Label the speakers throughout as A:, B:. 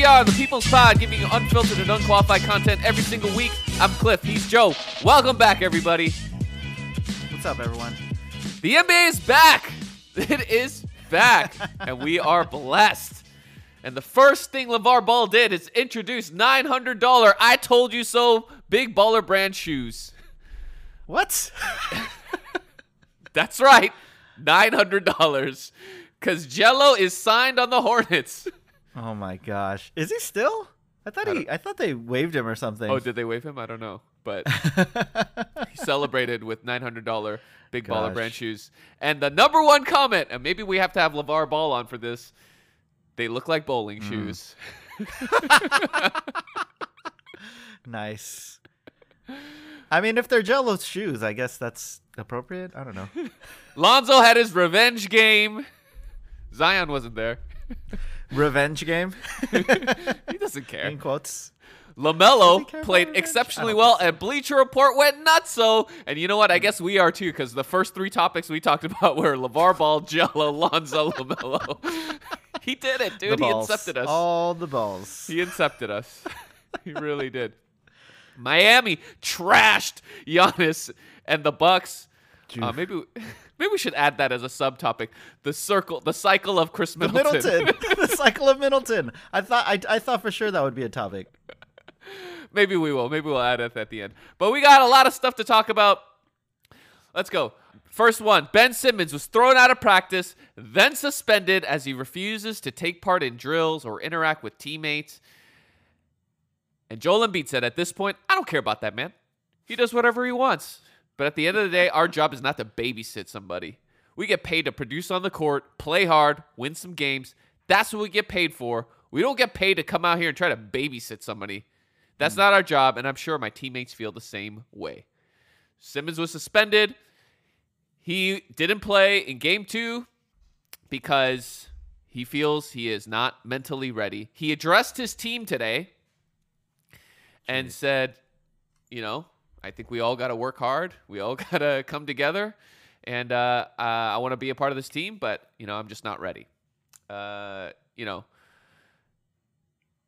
A: PPR, the People's Pod, giving you unfiltered and unqualified content every single week. I'm Cliff. He's Joe. Welcome back, everybody.
B: What's up, everyone?
A: The NBA is back. It is back, and we are blessed. And the first thing LaVar Ball did is introduce $900 I told you so big baller brand shoes.
B: What?
A: That's right. $900 cuz Gelo is signed on the Hornets.
B: Oh my gosh, is he still? I thought
A: I
B: he. I thought they waived him or something.
A: Oh, did they waive him? I don't know. But he celebrated with $900 big baller brand shoes. And the number one comment, and maybe we have to have LaVar Ball on for this, they look like bowling mm. shoes.
B: nice. I mean, if they're Gelo shoes, I guess that's appropriate. I don't know.
A: Lonzo had his revenge game. Zion wasn't there.
B: Revenge game
A: He doesn't care.
B: in quotes.
A: LaMelo
B: he care about
A: played exceptionally well, and Bleacher Report went nuts. So, and you know what? I guess we are too, because the first three topics we talked about were LaVar Ball, Gelo, Lonzo, LaMelo. he did it, dude. He incepted us.
B: All the balls.
A: He incepted us. he really did. Miami trashed Giannis and the Bucks. Uh, maybe, maybe we should add that as a subtopic. The circle, the cycle of Khris
B: The
A: Middleton.
B: Middleton, the cycle of Middleton. I thought. I, I thought for sure that would be a topic.
A: maybe we will. Maybe we'll add it at the end. But we got a lot of stuff to talk about. Let's go. First one Ben Simmons was thrown out of practice, then suspended as he refuses to take part in drills or interact with teammates. And Joel Embiid said, At this point, I don't care about that man. He does whatever he wants. But at the end of the day, our job is not to babysit somebody. We get paid to produce on the court, play hard, win some games. That's what we get paid for. We don't get paid to come out here and try to babysit somebody. That's hmm. not our job, and I'm sure my teammates feel the same way. Simmons was suspended. He didn't play in game two because he feels he is not mentally ready. He addressed his team today and said, you know, I think we all got to work hard. We all got to come together. And uh, uh, I want to be a part of this team, but, you know, I'm just not ready. Uh, you know,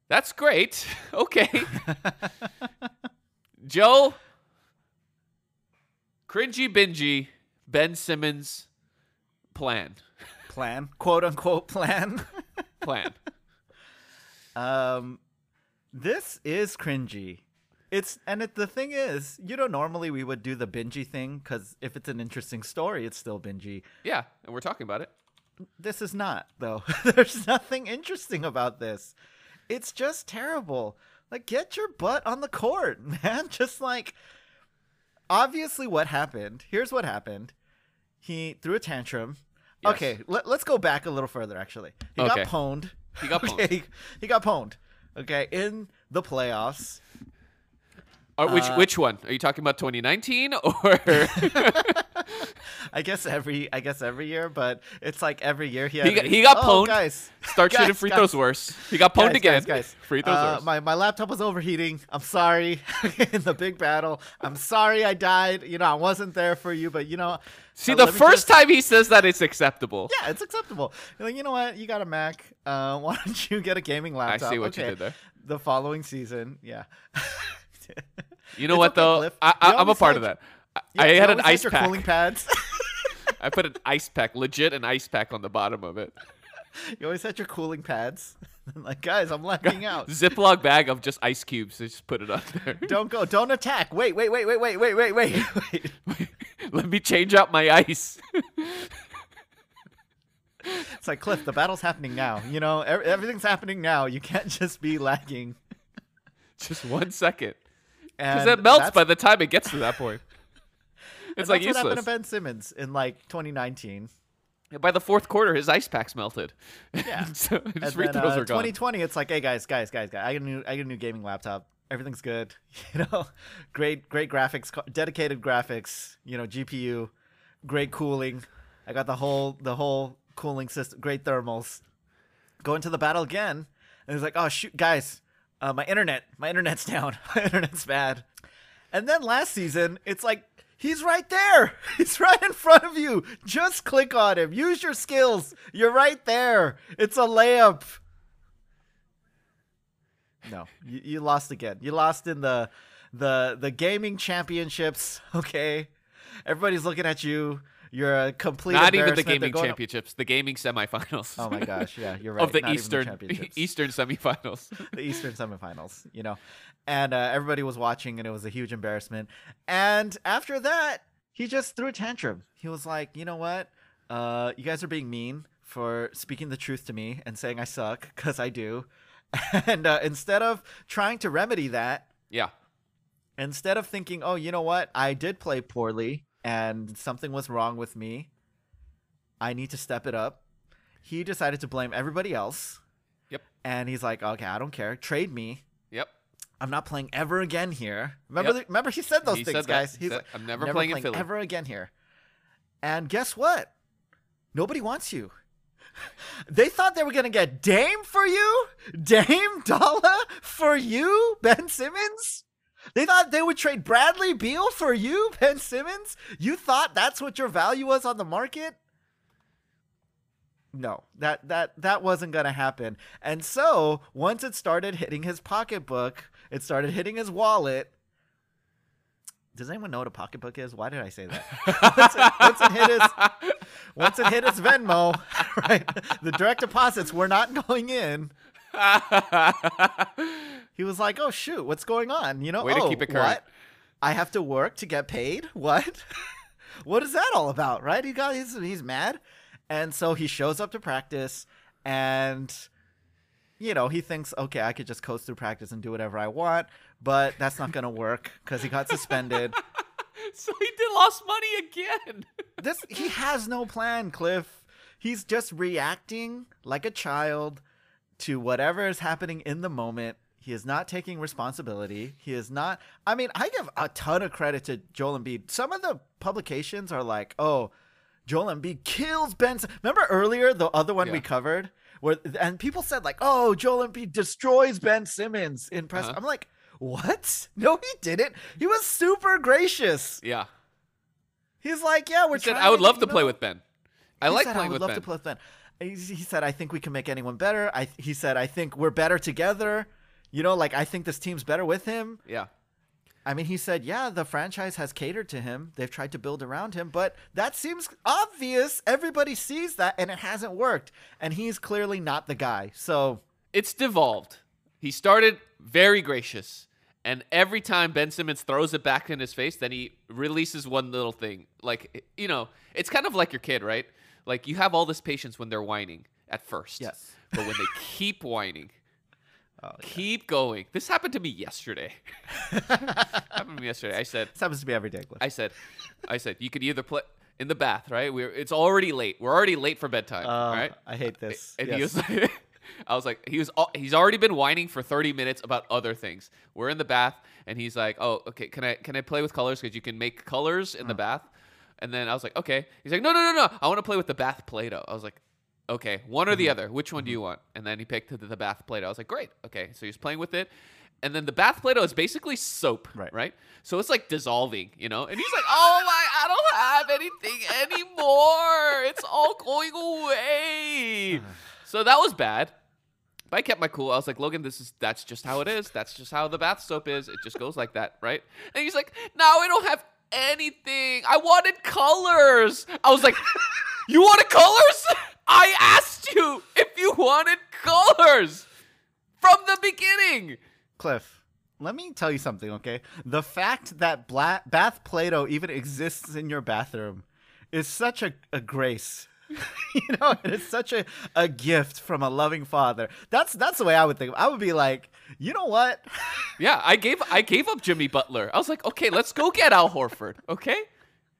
A: that's great. okay. Joe, cringy bingy, Ben Simmons plan.
B: Plan, quote unquote plan.
A: Plan.
B: Um, this is cringy. It's and it, the thing is, you know, normally we would do the bingy thing because if it's an interesting story, it's still bingy.
A: yeah, and we're talking about it.
B: This is not though. There's nothing interesting about this. It's just terrible. Like, get your butt on the court, man. Just like, obviously, what happened? Here's what happened. He threw a tantrum.
A: Yes.
B: Okay, let, let's go back a little further. Actually, he
A: Okay.
B: got pwned.
A: He got pwned.
B: Okay, he got pwned. Okay, in the playoffs.
A: Which
B: Uh,
A: which one? Are you talking about 2019 or
B: I guess every I guess every year, but it's like every year he
A: He got- he got
B: oh,
A: pwned.
B: guys.
A: start shooting free
B: guys.
A: throws worse? He got pwned
B: guys,
A: again.
B: Guys, guys.
A: Free throws
B: Uh,
A: worse.
B: my my laptop was overheating. I'm sorry. in the big battle, I'm sorry I died. You know, I wasn't there for you, but you know.
A: See,
B: uh,
A: the first
B: just-
A: time he says that, it's acceptable.
B: Yeah, it's acceptable. You're like, you know what? You got a Mac. Uh, why don't you get a gaming laptop?
A: I see what you did there.
B: The following season, yeah.
A: you know
B: it's
A: what though? I, am a part of that. I, I had an ice pack.
B: Cooling pads.
A: I put an ice pack, legit an ice pack on the bottom of it.
B: You always had your cooling pads. I'm like, guys, I'm lacking out.
A: Ziploc bag of just ice cubes. I just put it on there.
B: Don't go. Don't attack. Wait, wait, wait, wait, wait, wait, wait, wait. wait.
A: Let me change out my ice.
B: it's like, Cliff, the battle's happening now. You know, everything's happening now. You can't just be lagging.
A: Just one second. Because it melts by the time it gets to that point. It's
B: that's
A: like
B: what happened to
A: useless.
B: Ben Simmons in like 2019.
A: By the fourth quarter, his ice packs melted.
B: Yeah.
A: so his free throws
B: uh,
A: were gone.
B: 2020, it's like, hey guys, guys, guys, guys, I got a new, I got a new gaming laptop. Everything's good. You know, great, great graphics, dedicated graphics. You know, GPU, great cooling. I got the whole, the whole cooling system, great thermals. Go into the battle again, and it's like, oh shoot, guys, uh, my internet, my internet's down. My internet's bad. And then last season, it's like. He's right there. He's right in front of you. Just click on him. Use your skills. You're right there. It's a layup. no, you, you lost again. You lost in the the the gaming championships. Okay, everybody's looking at you. You're a complete.
A: Not even the gaming championships, the gaming semifinals.
B: Oh my gosh, yeah, you're right.
A: of the
B: Not
A: Eastern
B: championships.
A: Eastern semifinals.
B: the Eastern semifinals, you know, and uh, everybody was watching, and it was a huge embarrassment. And after that, he just threw a tantrum. He was like, "You know what? Uh, you guys are being mean for speaking the truth to me and saying I suck because I do." And uh, instead of trying to remedy that,
A: yeah.
B: instead of thinking, "Oh, you know what? I did play poorly and something was wrong with me. I need to step it up." He decided to blame everybody else.
A: Yep.
B: And he's like, "Okay, I don't care. Trade me.
A: Yep.
B: I'm not playing ever again here." Remember,
A: Yep.
B: the, remember he said those
A: He
B: things,
A: said
B: guys.
A: He
B: He's
A: said,
B: like,
A: "I'm never
B: "Never
A: playing in Philly."
B: ever again here." And guess what? Nobody wants you. They thought they were gonna get Dame for you, Dame Dolla for you, Ben Simmons. They thought they would trade Bradley Beal for you, Ben Simmons. You thought that's what your value was on the market? No, that that that wasn't gonna happen. And so once it started hitting his pocketbook, it started hitting his wallet. Does anyone know what a pocketbook is? Why did I say that? once, it, once it hit his once it hit his Venmo, right? The direct deposits were not going in. He was like, "Oh shoot, what's going on?" You know,
A: Way to
B: oh,
A: keep it current.
B: What? I have to work to get paid. What? what is that all about? Right? He got he's he's mad, and so he shows up to practice, and you know he thinks, okay, I could just coast through practice and do whatever I want, but that's not gonna work because he got suspended.
A: so he did lost money again.
B: this he has no plan, Cliff. He's just reacting like a child to whatever is happening in the moment. He is not taking responsibility. He is not. I mean, I give a ton of credit to Joel Embiid. Some of the publications are like, "Oh, Joel Embiid kills Ben." Remember earlier the other one we covered, where and people said like, "Oh, Joel Embiid destroys Ben Simmons in press."
A: Uh-huh.
B: I'm like, "What? No, he didn't. He was super gracious.
A: yeah.
B: He's like, yeah, we're
A: He said, I would love to play with Ben. I
B: He
A: like
B: said,
A: playing
B: I would
A: with
B: love
A: Ben.
B: to play with Ben. He, he said, I think we can make anyone better. I he said, I think we're better together. You know, like I think this team's better with him.
A: yeah.
B: I mean, he said, yeah, the franchise has catered to him. They've tried to build around him, but that seems obvious. Everybody sees that, and it hasn't worked. And he's clearly not the guy. So
A: It's devolved. He started very gracious. And every time Ben Simmons throws it back in his face, then he releases one little thing. Like, you know, it's kind of like your kid, right? Like, you have all this patience when they're whining at first.
B: Yes.
A: But when they keep whining,
B: oh, yeah.
A: keep going. This happened to me yesterday. happened to me yesterday. I said,
B: this happens to me every day. Cliff.
A: I said, I said, you could either play in the bath, right? We're it's already late. We're already late for bedtime,
B: Uh,
A: right?
B: I hate this.
A: And he
B: Yes.
A: was like, I was like, he was, he's already been whining for 30 minutes about other things. We're in the bath, and he's like, oh, okay, can I can I play with colors because you can make colors in the bath? And then I was like, okay. He's like, no, no, no, no, I want to play with the bath Play-Doh. I was like, okay, one or the mm-hmm. other. Which one do mm-hmm. you want? And then he picked the, the bath Play-Doh. I was like, great, okay. So he's playing with it. And then the bath Play-Doh is basically soap,
B: Right.
A: right? So it's like dissolving, you know? And he's like, oh my, I don't have anything anymore. It's all going away. so that was bad. But I kept my cool. I was like, Logan, this is that's just how it is. That's just how the bath soap is. It just goes like that, right? And he's like, now I don't have anything. I wanted colors. I was like, you wanted colors? I asked you if you wanted colors from the beginning.
B: Cliff, let me tell you something, okay? The fact that bla- bath Play-Doh even exists in your bathroom is such a, a grace. you know, it's such a, a gift from a loving father. That's that's the way I would think. I would be like, you know what?
A: Yeah, I gave I gave up Jimmy Butler. I was like, okay, let's go get Al Horford. Okay,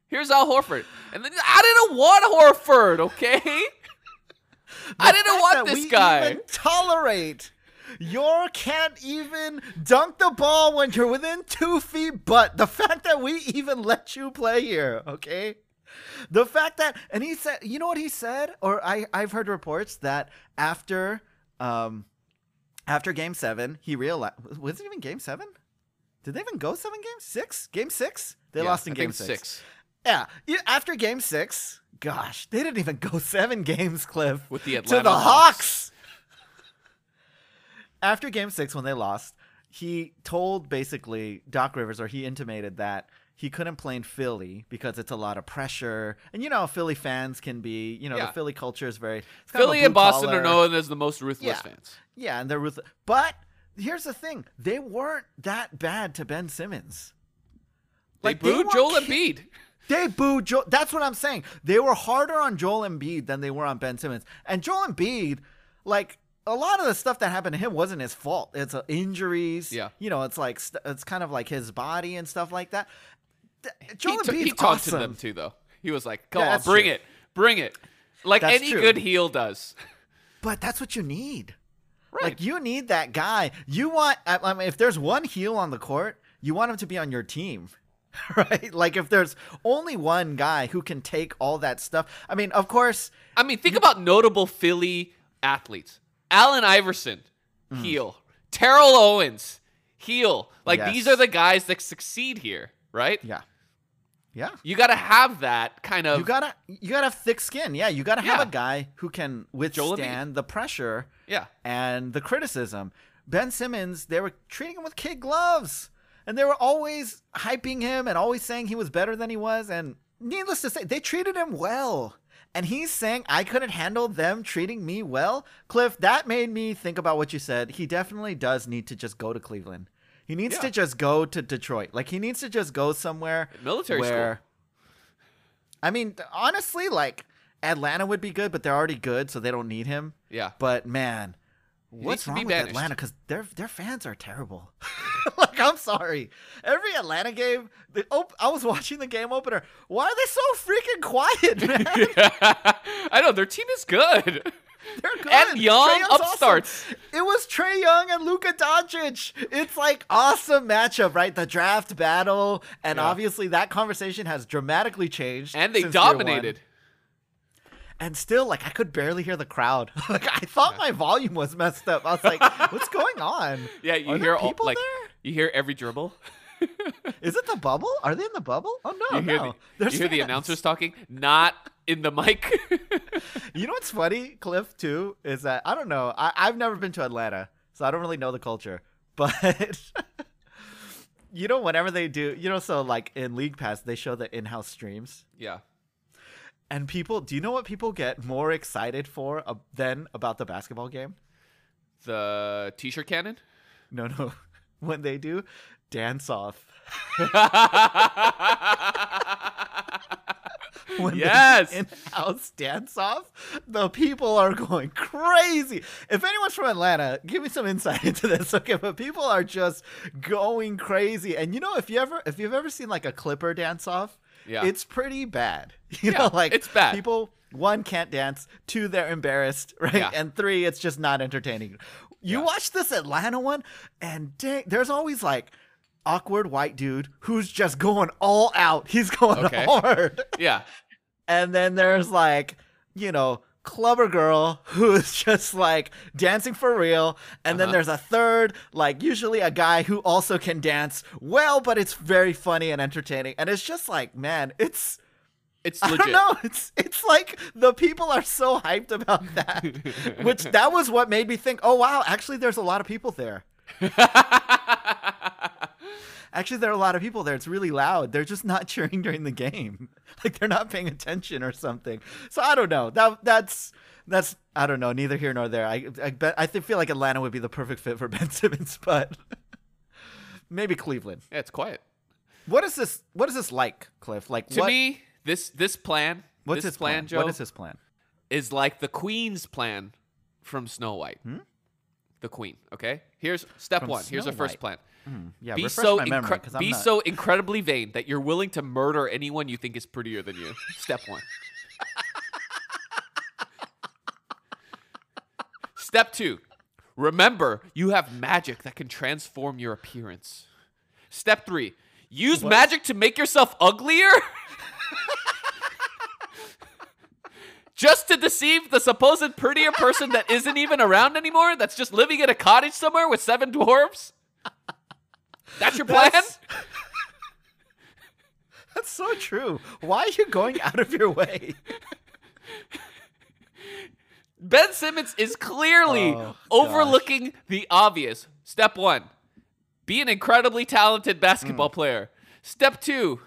A: here's Al Horford, and then I didn't want Horford. Okay, I didn't
B: fact
A: want
B: that
A: this
B: we
A: guy.
B: Even tolerate. You can't even dunk the ball when you're within two feet. But the fact that we even let you play here, okay? The fact that, and he said, you know what he said, or I I've heard reports that after, um, after Game Seven, he realized was it even Game Seven? Did they even go seven games? Six? Game six? They
A: Yeah,
B: lost in
A: I
B: Game
A: think
B: six. Yeah, after Game Six, gosh, they didn't even go seven games, Cliff
A: with the
B: to
A: Atlanta
B: the Hawks. after Game Six when they lost, he told basically Doc Rivers, or he intimated that he couldn't play in Philly because it's a lot of pressure, and you know Philly fans can be. You know
A: Yeah.
B: the Philly culture is very it's kind of a
A: Philly and Boston
B: blue
A: are known as the most ruthless
B: Yeah.
A: fans.
B: Yeah, and they're ruthless. But here's the thing: they weren't that bad to Ben Simmons.
A: They
B: Like, they
A: booed
B: were
A: Joel
B: ki-
A: Embiid.
B: They booed Joel. That's what I'm saying. They were harder on Joel Embiid than they were on Ben Simmons. And Joel Embiid, like a lot of the stuff that happened to him wasn't his fault. It's uh, injuries.
A: Yeah.
B: You know, it's like st- it's kind of like his body and stuff like that. Joel
A: he, t- he taunted
B: awesome.
A: them too, though. He was like, "Come
B: Yeah,
A: on, bring
B: true.
A: it, bring it," like
B: That's
A: any
B: true.
A: good heel does.
B: But that's what you need.
A: Right.
B: Like you need that guy. You want. I I mean, if there's one heel on the court, you want him to be on your team. Right? Like if there's only one guy who can take all that stuff. I mean, of course,
A: I mean, think about notable Philly athletes: Allen Iverson,
B: Mm.
A: heel; Terrell Owens, heel. Like
B: Yes.
A: these are the guys that succeed here, right?
B: yeah. Yeah.
A: You got to have that kind of.
B: you gotta you gotta have thick skin. Yeah, you gotta have
A: Yeah.
B: a guy who can withstand the pressure
A: yeah.
B: and the criticism. Ben Simmons, they were treating him with kid gloves, and they were always hyping him and always saying he was better than he was. And needless to say, they treated him well. And he's saying I couldn't handle them treating me well. Cliff, that made me think about what you said. He definitely does need to just go to Cleveland. He needs
A: Yeah.
B: to just go to Detroit. Like he needs to just go somewhere
A: Military
B: where
A: school.
B: I mean, honestly, like Atlanta would be good, but they're already good, so they don't need him.
A: Yeah.
B: But man, what's wrong with
A: banished.
B: Atlanta? Because their their fans are terrible. like I'm sorry, every Atlanta game, the op- I was watching the game opener. Why are they so freaking quiet, man?
A: I know their team is good.
B: They're good.
A: And young
B: Trae Young's awesome.
A: upstarts.
B: It was Trae Young and Luka Doncic. It's like awesome matchup, right? The draft battle, and
A: Yeah.
B: obviously that conversation has dramatically changed.
A: And they dominated.
B: and still like I could barely hear the crowd. like I thought my volume was messed up. I was like, "What's going on?
A: Yeah, you
B: Are
A: hear all, like
B: there?
A: you hear every dribble.
B: Is it the bubble? Are they in the bubble? Oh no,
A: you hear,
B: no.
A: the,
B: There's
A: you hear the announcers talking, not in the mic.
B: You know what's funny, Cliff? Too is that I don't know. I, I've never been to Atlanta, so I don't really know the culture. But you know, whenever they do, you know, so like in League Pass, they show the in-house streams,
A: yeah.
B: and people. Do you know what people get more excited for uh, than about the basketball game?
A: The t-shirt cannon.
B: No, no. When they do dance off. when
A: Yes.
B: in-house dance off, the people are going crazy. If anyone's from Atlanta, give me some insight into this, okay? But people are just going crazy. And you know, if you ever if you've ever seen like a Clipper dance off,
A: Yeah.
B: it's pretty bad. You
A: Yeah,
B: know, like
A: it's bad.
B: People one can't dance, two they're embarrassed, right?
A: Yeah.
B: And three it's just not entertaining. You
A: Yeah.
B: watch this Atlanta one, and dang, there's always like awkward white dude who's just going all out. He's going
A: Okay.
B: hard.
A: yeah.
B: And then there's like, you know, clubber girl who's just like dancing for real. And then
A: Uh-huh.
B: there's a third, like usually a guy who also can dance well, but it's very funny and entertaining. And it's just like, man, it's
A: It's
B: I
A: legit.
B: don't know. It's it's like the people are so hyped about that. Which that was what made me think, oh wow, actually there's a lot of people there. Actually, there are a lot of people there. It's really loud. They're just not cheering during the game. Like they're not paying attention or something. So I don't know. That that's that's I don't know. Neither here nor there. I I bet I feel like Atlanta would be the perfect fit for Ben Simmons, but maybe Cleveland.
A: yeah, it's quiet.
B: What is this? What is this like, Cliff? Like
A: To
B: what,
A: me, this this plan,
B: what's
A: this
B: his plan?
A: Joe,
B: What is his plan?
A: is like the Queen's plan from Snow White. The Queen. Okay. Here's step
B: Hmm? From
A: one. Here's
B: Snow
A: the first
B: White.
A: plan. Hmm.
B: Yeah,
A: be
B: refresh
A: so
B: my memory
A: incre-
B: I'm
A: be
B: not-
A: so incredibly vain that you're willing to murder anyone you think is prettier than you. Step one. Step two. Remember, you have magic that can transform your appearance. Step three. Use magic to make yourself uglier. just to deceive the supposed prettier person that isn't even around anymore. That's just living in a cottage somewhere with seven dwarves. That's your plan.
B: That's- That's so true. Why are you going out of your way?
A: Ben Simmons is clearly
B: Oh,
A: overlooking the obvious. Step one, be an incredibly talented basketball
B: Mm.
A: player. Step two,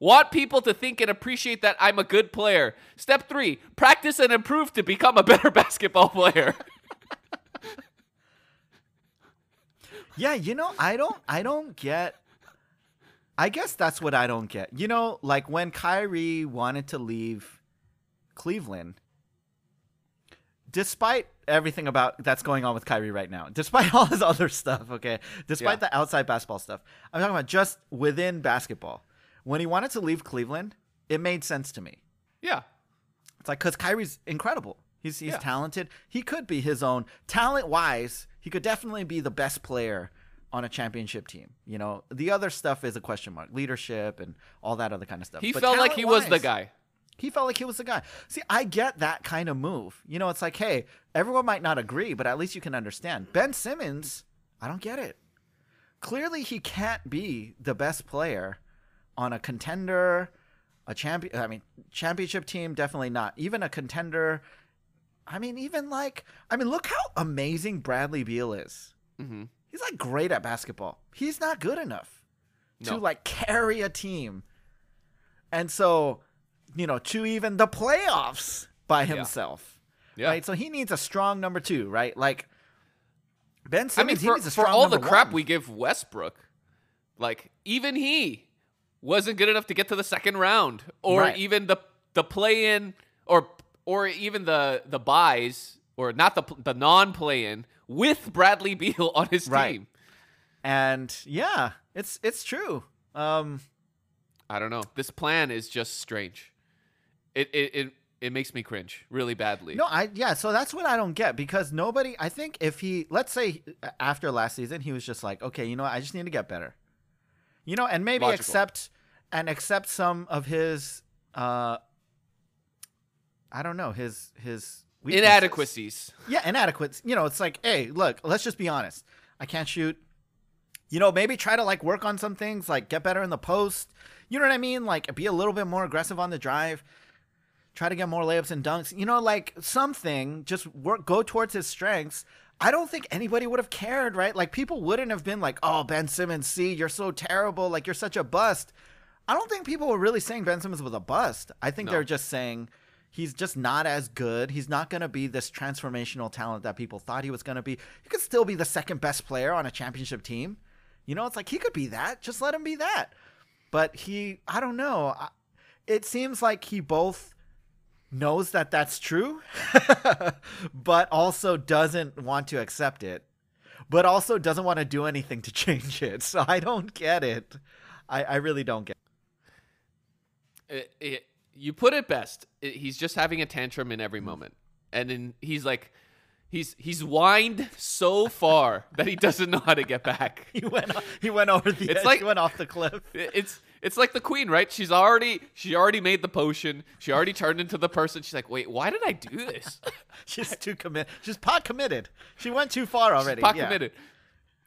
A: want people to think and appreciate that I'm a good player. Step three, practice and improve to become a better basketball player.
B: Yeah, you know, I don't I don't get I guess that's what I don't get. You know, like when Kyrie wanted to leave Cleveland, despite everything about that's going on with Kyrie right now, despite all his other stuff, okay, despite
A: Yeah.
B: the outside basketball stuff, I'm talking about just within basketball. When he wanted to leave Cleveland, it made sense to me.
A: yeah.
B: It's like because Kyrie's incredible. He's he's
A: Yeah.
B: talented. He could be his own talent wise. He could definitely be the best player on a championship team. You know, the other stuff is a question mark, leadership and all that other kind of stuff.
A: He
B: But
A: felt like he was the guy.
B: He felt like he was the guy. See, I get that kind of move. You know, it's like, hey, everyone might not agree, but at least you can understand. Ben Simmons, I don't get it. Clearly, he can't be the best player on a contender, a champion. I mean, championship team, definitely not. Even a contender. I mean, even like, I mean, look how amazing Bradley Beal is.
A: hmm
B: He's like great at basketball. He's not good enough
A: No.
B: to like carry a team. And so, you know, to even the playoffs by himself.
A: Yeah.
B: Right? So he needs a strong number 2, right? Like Ben
A: I mean,
B: Simmons he
A: for,
B: needs a
A: for all the crap
B: one.
A: we give Westbrook, like even he wasn't good enough to get to the second round, or
B: Right.
A: even the the play in, or or even the the buys, or not the the non play in with Bradley Beal on his
B: Right.
A: team.
B: And yeah, it's it's true. Um
A: I don't know. This plan is just strange. It it it, it makes me cringe really badly.
B: No, I yeah, so that's what I don't get because nobody I think if he let's say after last season he was just like, okay, you know what, I just need to get better. You know, and maybe
A: Logical.
B: accept and accept some of his uh I don't know, his his weaknesses.
A: Inadequacies.
B: Yeah, inadequate. You know, it's like, hey, look, let's just be honest. I can't shoot. You know, maybe try to like work on some things, like get better in the post. You know what I mean? Like be a little bit more aggressive on the drive. Try to get more layups and dunks. You know, like something. Just work. Go towards his strengths. I don't think anybody would have cared, right? Like people wouldn't have been like, "Oh, Ben Simmons, see, you're so terrible. Like you're such a bust." I don't think people were really saying Ben Simmons was a bust. I think
A: No.
B: they're just saying he's just not as good. He's not going to be this transformational talent that people thought he was going to be. He could still be the second best player on a championship team. You know, it's like he could be that. Just let him be that. But he, I don't know. It seems like he both knows that that's true, but also doesn't want to accept it, but also doesn't want to do anything to change it. So I don't get it. I, I really don't get
A: it, it, you put it best. He's just having a tantrum in every moment, and then he's like, he's he's whined so far that he doesn't know how to get back.
B: He went. He went over the.
A: It's
B: edge.
A: like-
B: he went off the cliff.
A: It's it's like the queen, right? She's already she already made the potion. She already turned into the person. She's like, wait, why did I do this?
B: She's too commit. She's pot committed. She went too far already.
A: Pot
B: yeah.
A: committed.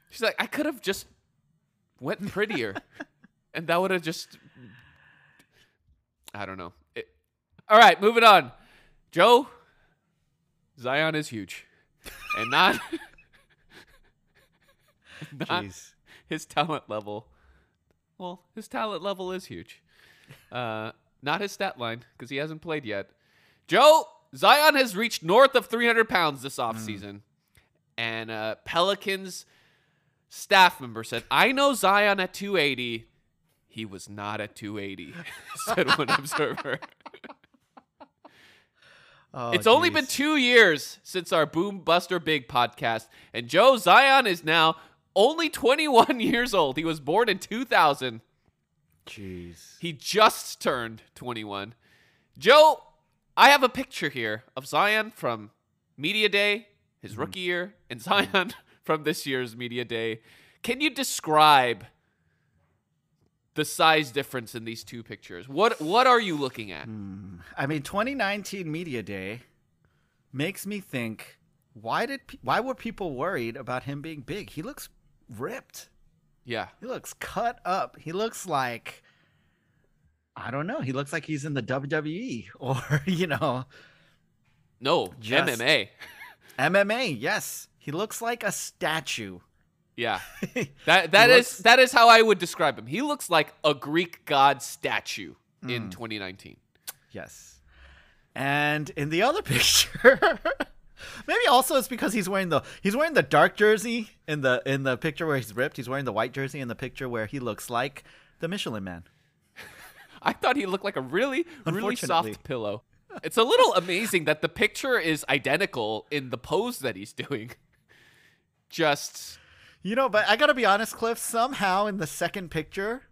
A: She's like, I could have just went prettier, and that would have just. I don't know. All right, moving on. Joe, Zion is huge, and not not
B: Jeez.
A: his talent level. Well, his talent level is huge. Uh, not his stat line because he hasn't played yet. Joe Zion has reached north of 300 pounds this offseason. And uh, Pelicans staff member said, I know Zion at 280. He was not at 280, said one observer.
B: Oh,
A: it's only been two years since our Boom Buster Big podcast, and Joe Zion is now only 21 years old. He was born in 2000.
B: Jeez.
A: He just turned 21. Joe, I have a picture here of Zion from Media Day, his mm-hmm. rookie year, and Zion from this year's Media Day. Can you describe the size difference in these two pictures? What what are you looking at? Hmm.
B: I mean, 2019 Media Day makes me think. Why did? pe- Why were people worried about him being big? He looks ripped.
A: Yeah.
B: He looks cut up. He looks like I don't know. He looks like he's in the WWE or, you know,
A: No, MMA.
B: MMA, yes. He looks like a statue.
A: Yeah. That that is
B: looks-
A: that is how I would describe him. He looks like a Greek god statue in mm. 2019.
B: Yes. And in the other picture, maybe also it's because he's wearing the he's wearing the dark jersey in the in the picture where he's ripped. He's wearing the white jersey in the picture where he looks like the Michelin Man.
A: I thought he looked like a really really soft pillow. It's a little amazing that the picture is identical in the pose that he's doing. Just
B: You know, but I gotta be honest, Cliff. Somehow in the second picture,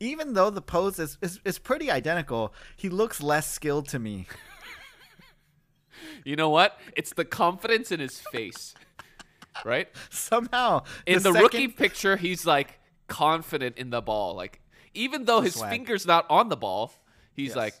B: even though the pose is is, is pretty identical, he looks less skilled to me.
A: you know what? It's the confidence in his face. Right?
B: Somehow
A: In the,
B: second-
A: rookie picture, he's like confident in the ball. Like even though his
B: swag.
A: finger's not on the ball, he's
B: Yes.
A: like,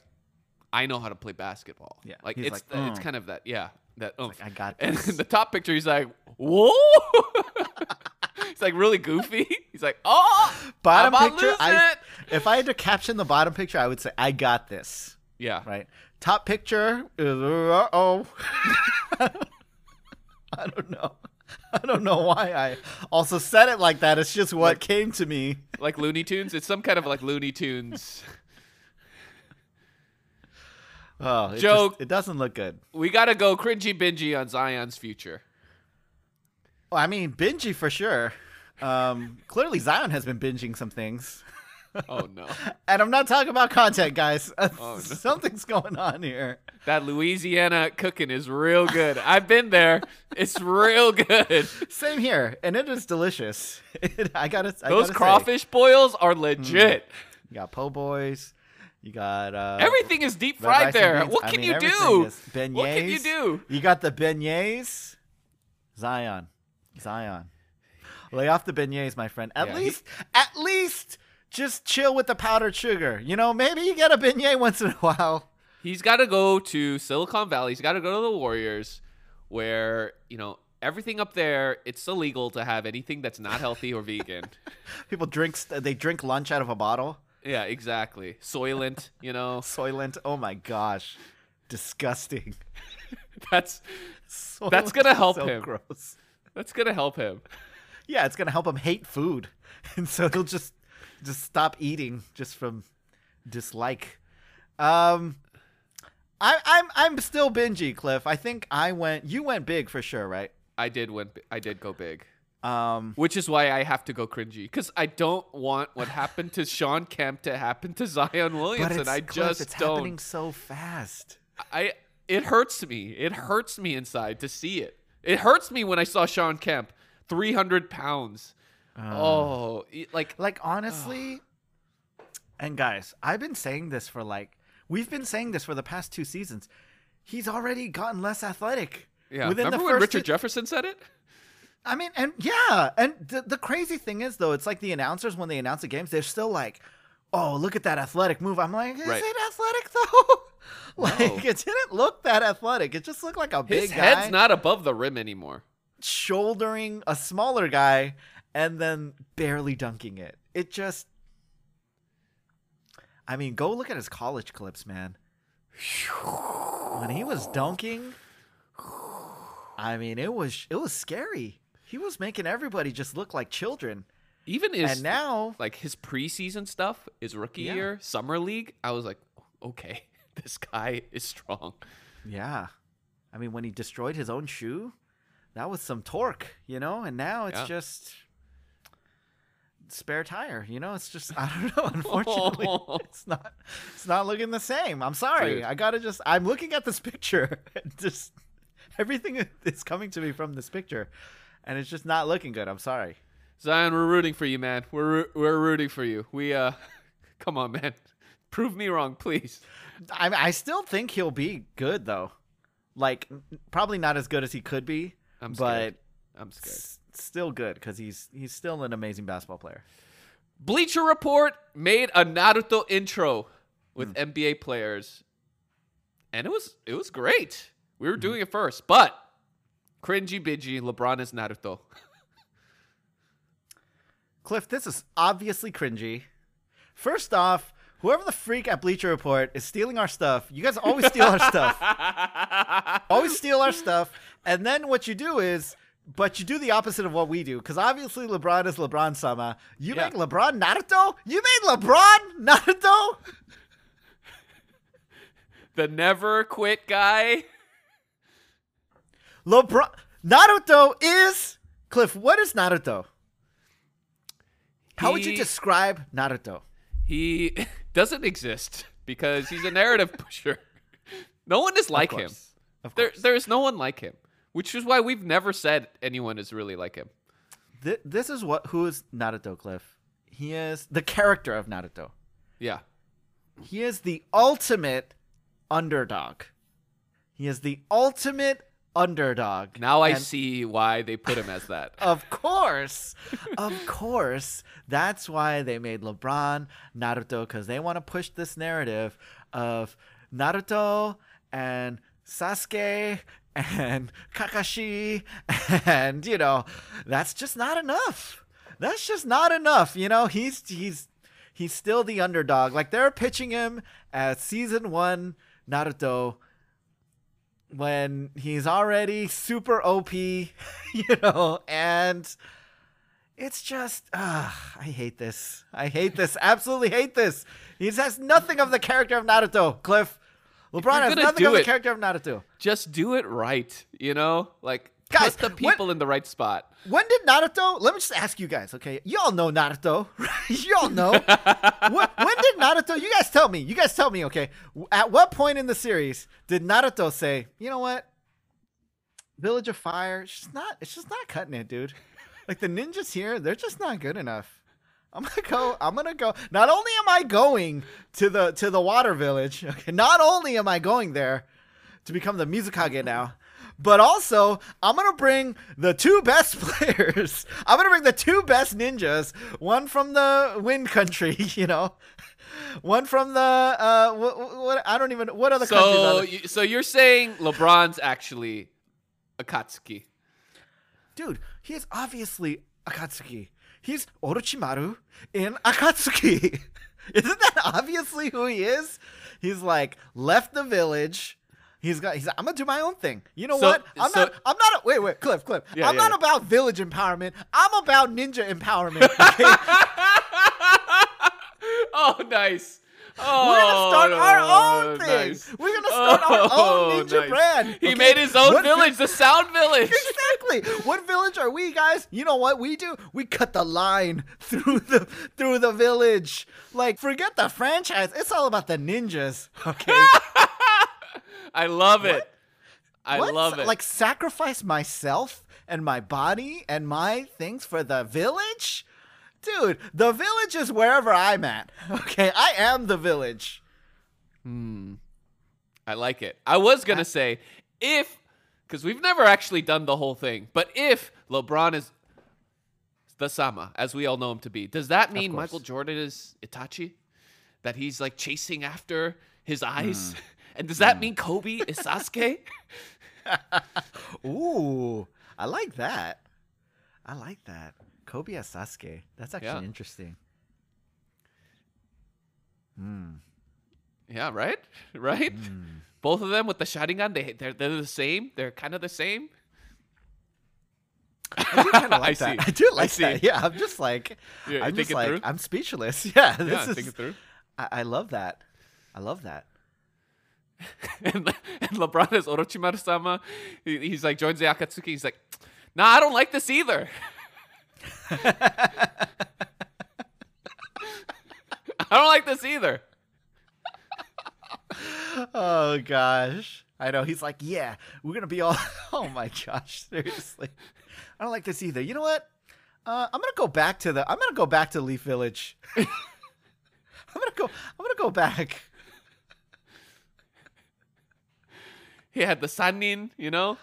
A: I know how to play basketball.
B: Yeah,
A: Like it's
B: like,
A: it's
B: "Mm."
A: kind of that. Yeah. That oomph.
B: I got
A: And
B: this.
A: in the top picture, he's like, whoa. he's like really goofy. He's like, oh,
B: bottom
A: about
B: picture. I, if I had to caption the bottom picture, I would say, "I got this."
A: Yeah.
B: Right. Top picture is uh oh. I don't know. I don't know why I also said it like that. It's just what came to me.
A: Like Looney Tunes. It's some kind of like Looney Tunes.
B: Oh, it
A: Joke.
B: Just, it doesn't look good.
A: We gotta go cringy bingy on Zion's future.
B: Well, I mean, bingy for sure. Um, clearly, Zion has been binging some things,
A: Oh no.
B: and I'm not talking about content, guys.
A: Oh, no.
B: Something's going on here.
A: That Louisiana cooking is real good. I've been there. It's real good.
B: Same here, and it is delicious. I gotta. I
A: Those
B: gotta say.
A: crawfish boils are legit.
B: You got po' boys. You got uh,
A: Everything is deep fried there. What
B: I
A: can
B: mean,
A: you do?
B: Beignets.
A: What can you do?
B: You got the beignets. Zion, Zion. Lay off the beignets, my friend. At
A: Yeah, he-
B: least, at least, just chill with the powdered sugar. You know, maybe you get a beignet once in a while.
A: He's got to go to Silicon Valley. He's got to go to the Warriors, where you know everything up there. It's illegal to have anything that's not healthy or vegan.
B: People drink. They drink lunch out of a bottle.
A: Yeah, exactly. Soylent, you know.
B: Soylent. Oh my gosh, disgusting.
A: That's
B: Soylent
A: That's gonna help
B: so
A: him.
B: Gross.
A: that's gonna help him.
B: Yeah, it's gonna help him hate food, and so he'll just just stop eating just from dislike. Um, I, I'm I'm still bingy, Cliff. I think I went. You went big for sure, right?
A: I did win. I did go big,
B: Um,
A: which is why I have to go cringy because I don't want what happened to Shawn Kemp to happen to Zion
B: but
A: Williamson.
B: it's,
A: I
B: Cliff,
A: just
B: it's
A: don't.
B: happening so fast.
A: I it hurts me. It hurts me inside to see it. It hurts me when I saw Shawn Kemp, three hundred pounds. Uh. oh, like
B: Like honestly, and guys, I've been saying this for like we've been saying this for the past two seasons. He's already gotten less athletic.
A: yeah.
B: Within
A: Remember
B: the
A: when Richard Jefferson said it?
B: I mean, and yeah, and the, the crazy thing is though, it's like the announcers when they announce the games, they're still like, "Oh, look at that athletic move." I'm like, "Is
A: Right.
B: it athletic though?" like,
A: No.
B: it didn't look that athletic. It just looked like a
A: His
B: big
A: head's
B: guy
A: not above the rim anymore.
B: Shouldering a smaller guy and then barely dunking it. It just, I mean, go look at his college clips, man. When he was dunking, I mean, it was it was scary. He was making everybody just look like children.
A: Even his
B: and now,
A: like his preseason stuff, his rookie
B: Yeah.
A: year, summer league, I was like, okay, this guy is strong.
B: yeah, I mean, when he destroyed his own shoe, that was some torque, you know. And now it's
A: Yeah.
B: just spare tire. You know, it's just I don't know. Unfortunately, it's not it's not looking the same. I'm sorry.
A: Dude.
B: I gotta just I'm looking at this picture. and just everything is coming to me from this picture, and it's just not looking good. I'm sorry.
A: Zion, we're rooting for you, man. We're we're rooting for you. We uh, come on, man. Prove me wrong, please.
B: I I still think he'll be good though. Like probably not as good as he could be,
A: I'm
B: but
A: scared. I'm scared.
B: s- still good because he's he's still an amazing basketball player.
A: Bleacher Report made a Naruto intro with hmm. NBA players, and it was it was great. We were hmm. doing it first, but cringy bidgy. LeBron is Naruto.
B: Cliff, this is obviously cringy. First off, whoever the freak at Bleacher Report is stealing our stuff. You guys always steal our stuff. Always steal our stuff. And then what you do is, but you do the opposite of what we do. Because obviously LeBron is LeBron Sama. You
A: Yeah.
B: make LeBron Naruto? You made LeBron Naruto?
A: the never quit guy.
B: LeBron Naruto is Cliff. What is Naruto? How would you describe Naruto?
A: He doesn't exist because he's a narrative pusher. No one is like him.
B: Of
A: There, there's no one like him, which is why we've never said anyone is really like him.
B: Th- this is what who is Naruto, Cliff. He is the character of Naruto.
A: Yeah.
B: He is the ultimate underdog. He is the ultimate underdog.
A: Now I
B: And
A: see why they put him as that.
B: Of course. of course. That's why they made LeBron Naruto because they want to push this narrative of Naruto and Sasuke and Kakashi. And, you know, that's just not enough. That's just not enough. You know, he's, he's, he's still the underdog. Like they're pitching him as season one Naruto when he's already super OP, you know, and it's just, I hate this. I hate this. Absolutely hate this. He has nothing of the character of Naruto, Cliff. LeBron has nothing of the character of Naruto.
A: Just do it right, you know? Like
B: Guys,
A: put the people in the right spot.
B: When did Naruto? Let me just ask you guys, okay? You all know Naruto. You all know. what, when did Naruto? You guys tell me. You guys tell me, okay? At what point in the series did Naruto say, you know what? Village of Fire, it's just not. It's just not cutting it, dude. Like the ninjas here, they're just not good enough. I'm gonna go. I'm gonna go. Not only am I going to the to the water village, okay. Not only am I going there to become the Mizukage now, but also I'm gonna bring the two best players. I'm gonna bring the two best ninjas. One from the Wind Country, you know, one from the uh, what, what I don't even what other countries
A: So, you, so you're saying LeBron's actually Akatsuki?
B: dude, he is obviously Akatsuki. He's Orochimaru in Akatsuki. Isn't that obviously who he is? He's like left the village. He's got. He's. Like, I'm gonna do my own thing. You know
A: So-
B: what? I'm
A: so-
B: not. I'm not. A, wait, wait, Cliff, Cliff.
A: Yeah,
B: I'm
A: yeah,
B: not
A: yeah.
B: about village empowerment. I'm about ninja empowerment. Okay?
A: oh, nice. Oh,
B: We're gonna oh, start our own thing.
A: nice.
B: We're gonna start our oh, own
A: Oh,
B: ninja
A: nice.
B: brand.
A: He
B: okay?
A: made his own
B: What vi-
A: village, the Sound Village.
B: exactly. What village are we, guys? You know what we do? We cut the line through the through the village. Like, forget the franchise. It's all about the ninjas. Okay.
A: I love it. I
B: What?
A: love it.
B: Like, sacrifice myself and my body and my things for the village, dude. The village is wherever I'm at. Okay, I am the village. Hmm.
A: I like it. I was gonna say if, because we've never actually done the whole thing, but if LeBron is the Sama, as we all know him to be, does that mean. Michael Jordan is Itachi? That he's like chasing after his eyes?
B: Hmm.
A: And does that mean Kobe is Sasuke?
B: Ooh, I like that. I like that. Kobe as Sasuke. That's actually
A: Yeah.
B: interesting. Hmm.
A: yeah, right, right.
B: Hmm.
A: Both of them with the Sharingan, they they're, they're the same. They're kind of the same.
B: I do kind of like
A: I
B: that.
A: see.
B: I do
A: I
B: like
A: see.
B: that. Yeah, I'm just like,
A: Yeah, you
B: I'm
A: think
B: just
A: it
B: like,
A: through?
B: I'm speechless. Yeah, this
A: yeah,
B: is.
A: think it through.
B: I, I love that. I love that.
A: and, and LeBron is Orochimaru sama. He, he's like joins the Akatsuki. He's like, Nah, I don't like this either. I don't like this either.
B: Oh gosh, I know. He's like, yeah, we're gonna be all. Oh my gosh, seriously. I don't like this either. You know what? Uh, I'm gonna go back to the. I'm gonna go back to Leaf Village. I'm gonna go. I'm gonna go back.
A: He had the sannin, you know.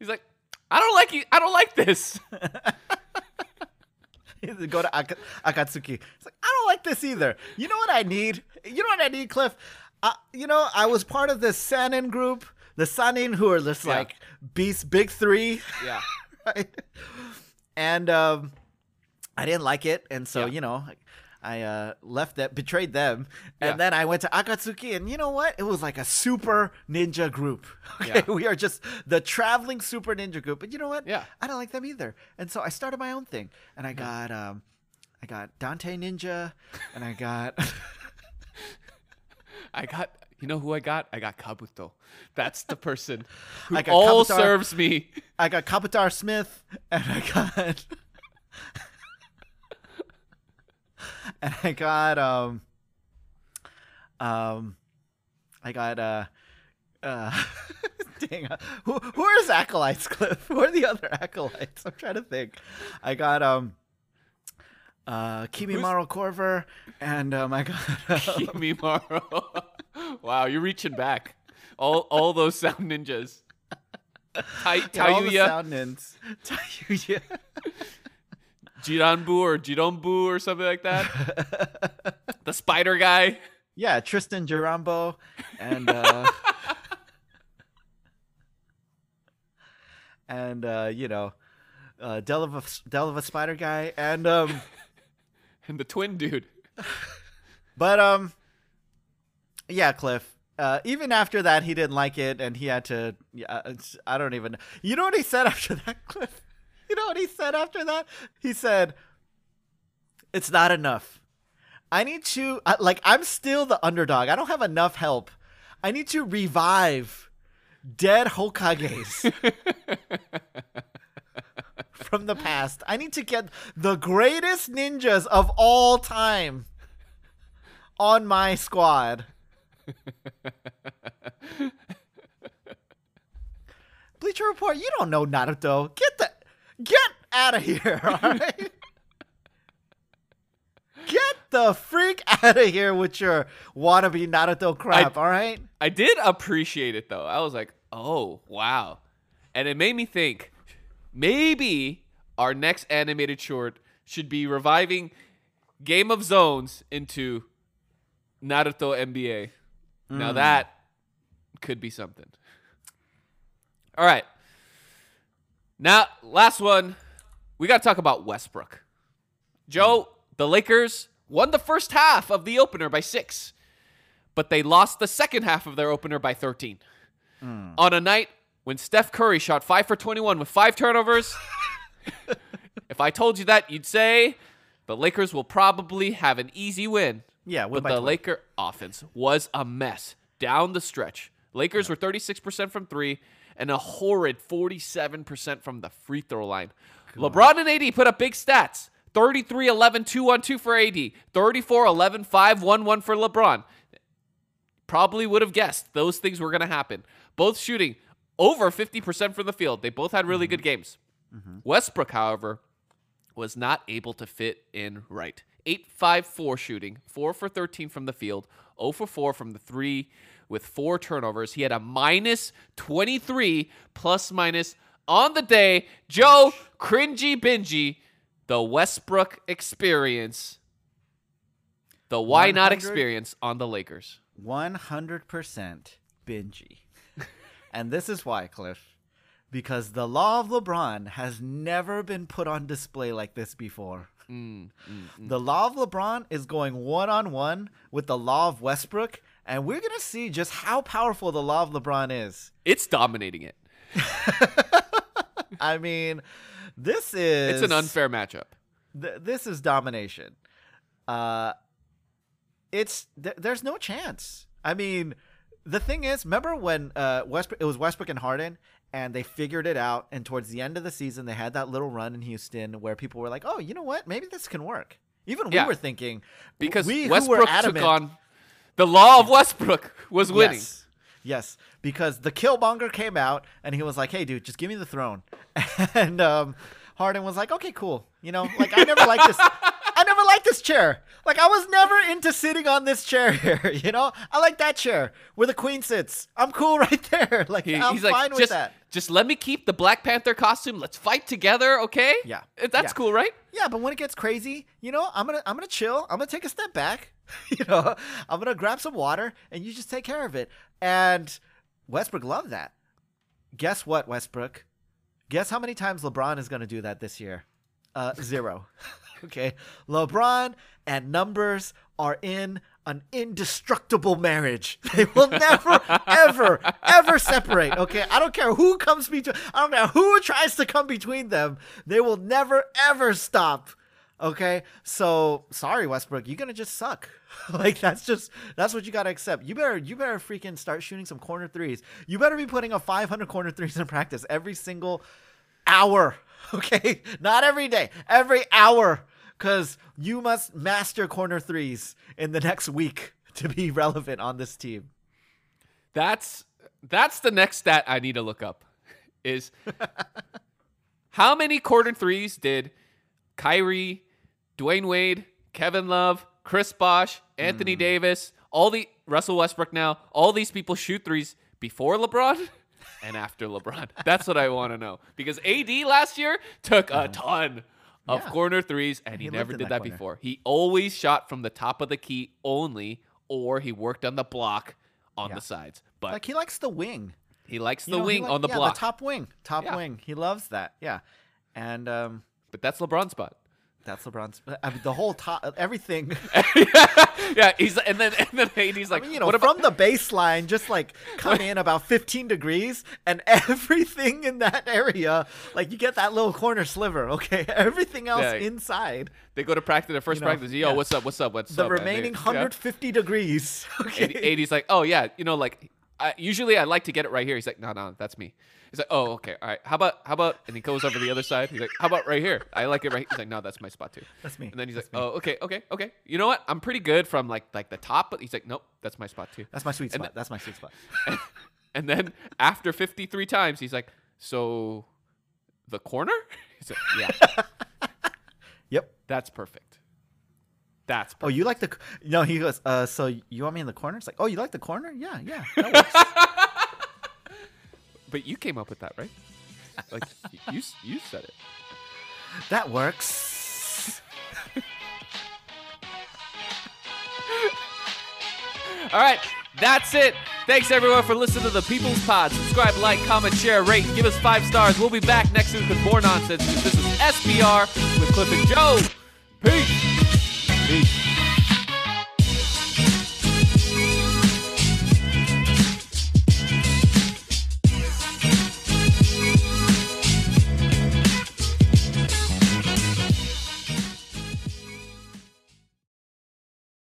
A: He's like, I don't like you. I don't like this.
B: go to Aka- Akatsuki. It's like I don't like this either. You know what I need? You know what I need, Cliff? Uh, you know, I was part of the Sannin group, the Sannin who are just
A: Yeah.
B: like beast big three,
A: Yeah.
B: right? And um, I didn't like it, and so
A: Yeah.
B: you know, I uh, left that, betrayed them, and
A: Yeah.
B: then I went to Akatsuki, and you know what? It was like a super ninja group. Okay,
A: Yeah.
B: we are just the traveling super ninja group. But you know what?
A: Yeah.
B: I don't like them either, and so I started my own thing, and I got um, I got Dante Ninja, and I got
A: I got. You know who I got? I got Kabuto. That's the person who all
B: Kabuto.
A: serves me.
B: I got Kabutar Smith, and I got and I got um um I got uh uh dang uh, who who are his acolytes, Cliff? Who are the other acolytes? I'm trying to think. I got um uh Kimimaro Korver and um I got
A: Kimimaro. wow, you're reaching back. All all those sound ninjas. Tai,
B: Yeah, all the sound ninjas. Tayuya.
A: Jiranbu or Jironbu or something like that. the spider guy.
B: Yeah, Tristan Jarambo and uh and uh, you know, uh Delva Delva Spider guy and um
A: And the twin dude.
B: but um yeah, Cliff. Uh, even after that, he didn't like it, and he had to. Yeah, it's, I don't even. You know what he said after that, Cliff? You know what he said after that? He said, "It's not enough. I need to. I, like, I'm still the underdog. I don't have enough help. I need to revive dead Hokages from the past. I need to get the greatest ninjas of all time on my squad." Bleacher Report, you don't know Naruto. Get get out of here, alright? get the freak out of here with your wannabe Naruto crap, alright?
A: I did appreciate it though. I was like, oh wow. And it made me think maybe our next animated short should be reviving Game of Zones into Naruto NBA. Now hmm. that could be something. All right. Now, last one. We got to talk about Westbrook. Joe, the Lakers won the first half of the opener by six, but they lost the second half of their opener by 13. Hmm. On a night when Steph Curry shot five for 21 with five turnovers, if I told you that, you'd say the Lakers will probably have an easy win.
B: Yeah,
A: but the
B: 20.
A: Laker offense was a mess down the stretch. Lakers were 36% from three and a horrid 47% from the free throw line. LeBron and AD put up big stats 33 11 2 on 2 for AD, 34 11 5 1 1 for LeBron. Probably would have guessed those things were going to happen. Both shooting over 50% from the field. They both had really mm-hmm. good games. Mm-hmm. Westbrook, however, was not able to fit in right. 8 5 4 shooting, 4 for 13 from the field, 0 for 4 from the 3 with 4 turnovers. He had a minus 23 plus minus on the day. Joe, cringy bingy, the Westbrook experience, the why not experience on the Lakers.
B: 100% bingy. and this is why, Cliff. Because the law of LeBron has never been put on display like this before.
A: Mm, mm,
B: The law of LeBron is going one on one with the law of Westbrook, and we're going to see just how powerful the law of LeBron is.
A: It's dominating it.
B: I mean, this is
A: It's an unfair matchup.
B: th- this is domination. Uh, it's th- there's no chance. I mean, the thing is, remember when uh Westbrook it was Westbrook and Harden, and they figured it out, and towards the end of the season, they had that little run in Houston where people were like, "Oh, you know what? Maybe this can work." Even we
A: Yeah.
B: were thinking
A: Because
B: we who
A: Westbrook
B: were
A: took
B: adamant,
A: on the law of Westbrook was winning.
B: Yes. Yes, because the Killmonger came out and he was like, "Hey, dude, just give me the throne," and um, Harden was like, "Okay, cool. You know, like I never liked this. I never liked this chair. Like I was never into sitting on this chair here. You know, I like that chair where the queen sits. I'm cool right there. Like
A: He-
B: I'm
A: he's
B: fine
A: like,
B: with
A: just,
B: that.
A: just let me keep the Black Panther costume. Let's fight together, okay?
B: Yeah.
A: That's
B: Yeah.
A: cool, right?
B: Yeah, but when it gets crazy, you know, I'm gonna I'm gonna chill. I'm gonna take a step back. you know, I'm gonna grab some water and you just take care of it. And Westbrook loved that. Guess what, Westbrook? Guess how many times LeBron is gonna do that this year? Uh, zero. okay. LeBron and numbers are in an indestructible marriage. They will never, ever, ever separate. Okay. I don't care who comes between. I don't care who tries to come between them. They will never, ever stop. Okay. So sorry, Westbrook. You're gonna just suck. like that's just that's what you gotta accept. You better you better freaking start shooting some corner threes. You better be putting up 500 corner threes in practice every single hour. Okay, not every day, every hour, because you must master corner threes in the next week to be relevant on this team.
A: That's that's the next stat I need to look up. Is how many corner threes did Kyrie, Dwyane Wade, Kevin Love, Chris Bosh, Anthony
B: Hmm.
A: Davis, all the Russell Westbrook now, all these people shoot threes before LeBron and after LeBron. That's what I want to know. Because AD last year took a ton of
B: Uh-huh. Yeah.
A: corner threes and he,
B: He
A: never did
B: that
A: that before. He always shot from the top of the key only or he worked on the block on
B: Yeah.
A: the sides. But
B: Like he likes the wing.
A: he likes
B: You
A: the
B: know,
A: wing
B: like-
A: on the
B: yeah,
A: block.
B: the top wing, top wing. He loves that. Yeah, and um,
A: but that's LeBron's spot.
B: That's LeBron's. I mean, the whole top, everything.
A: yeah, he's and then and then AD's like,
B: I mean, you know,
A: what about
B: from the baseline, just like come in about 15 degrees, and everything in that area, like you get that little corner sliver. Okay, everything else
A: Yeah.
B: inside,
A: they go to practice the first
B: You know,
A: practice? Yo,
B: yeah.
A: what's up? What's up? What's
B: the
A: up? man?"
B: remaining
A: They-
B: 150 degrees.
A: Yeah.
B: Okay,
A: AD AD's like, oh yeah, you know, like I, usually I like to get it right here. He's like, no, no, that's me. He's like, oh okay, all right. How about how about? And he goes over the other side. He's like, how about right here? I like it right. Here. He's like, no, that's my spot too.
B: That's me.
A: And then he's
B: That's
A: like, oh okay, okay, okay. You know what? I'm pretty good from like like the top, but he's like, nope, that's my spot too.
B: That's my sweet
A: And
B: spot. That's my sweet spot.
A: And then after 53 times, he's like, so the corner? He's like, yeah,
B: Yep.
A: that's perfect. That's
B: Oh, you like the? No, he goes. Uh, so you want me in the corner? It's like, oh, you like the corner? Yeah, yeah. That works.
A: But you came up with that, right? Like you you said it.
B: that works.
A: All right, that's it. Thanks everyone for listening to the People's Pod. Subscribe, like, comment, share, rate, give us five stars. We'll be back next week with more nonsense. This is SBR with Cliff and Joe. Peace. Peace.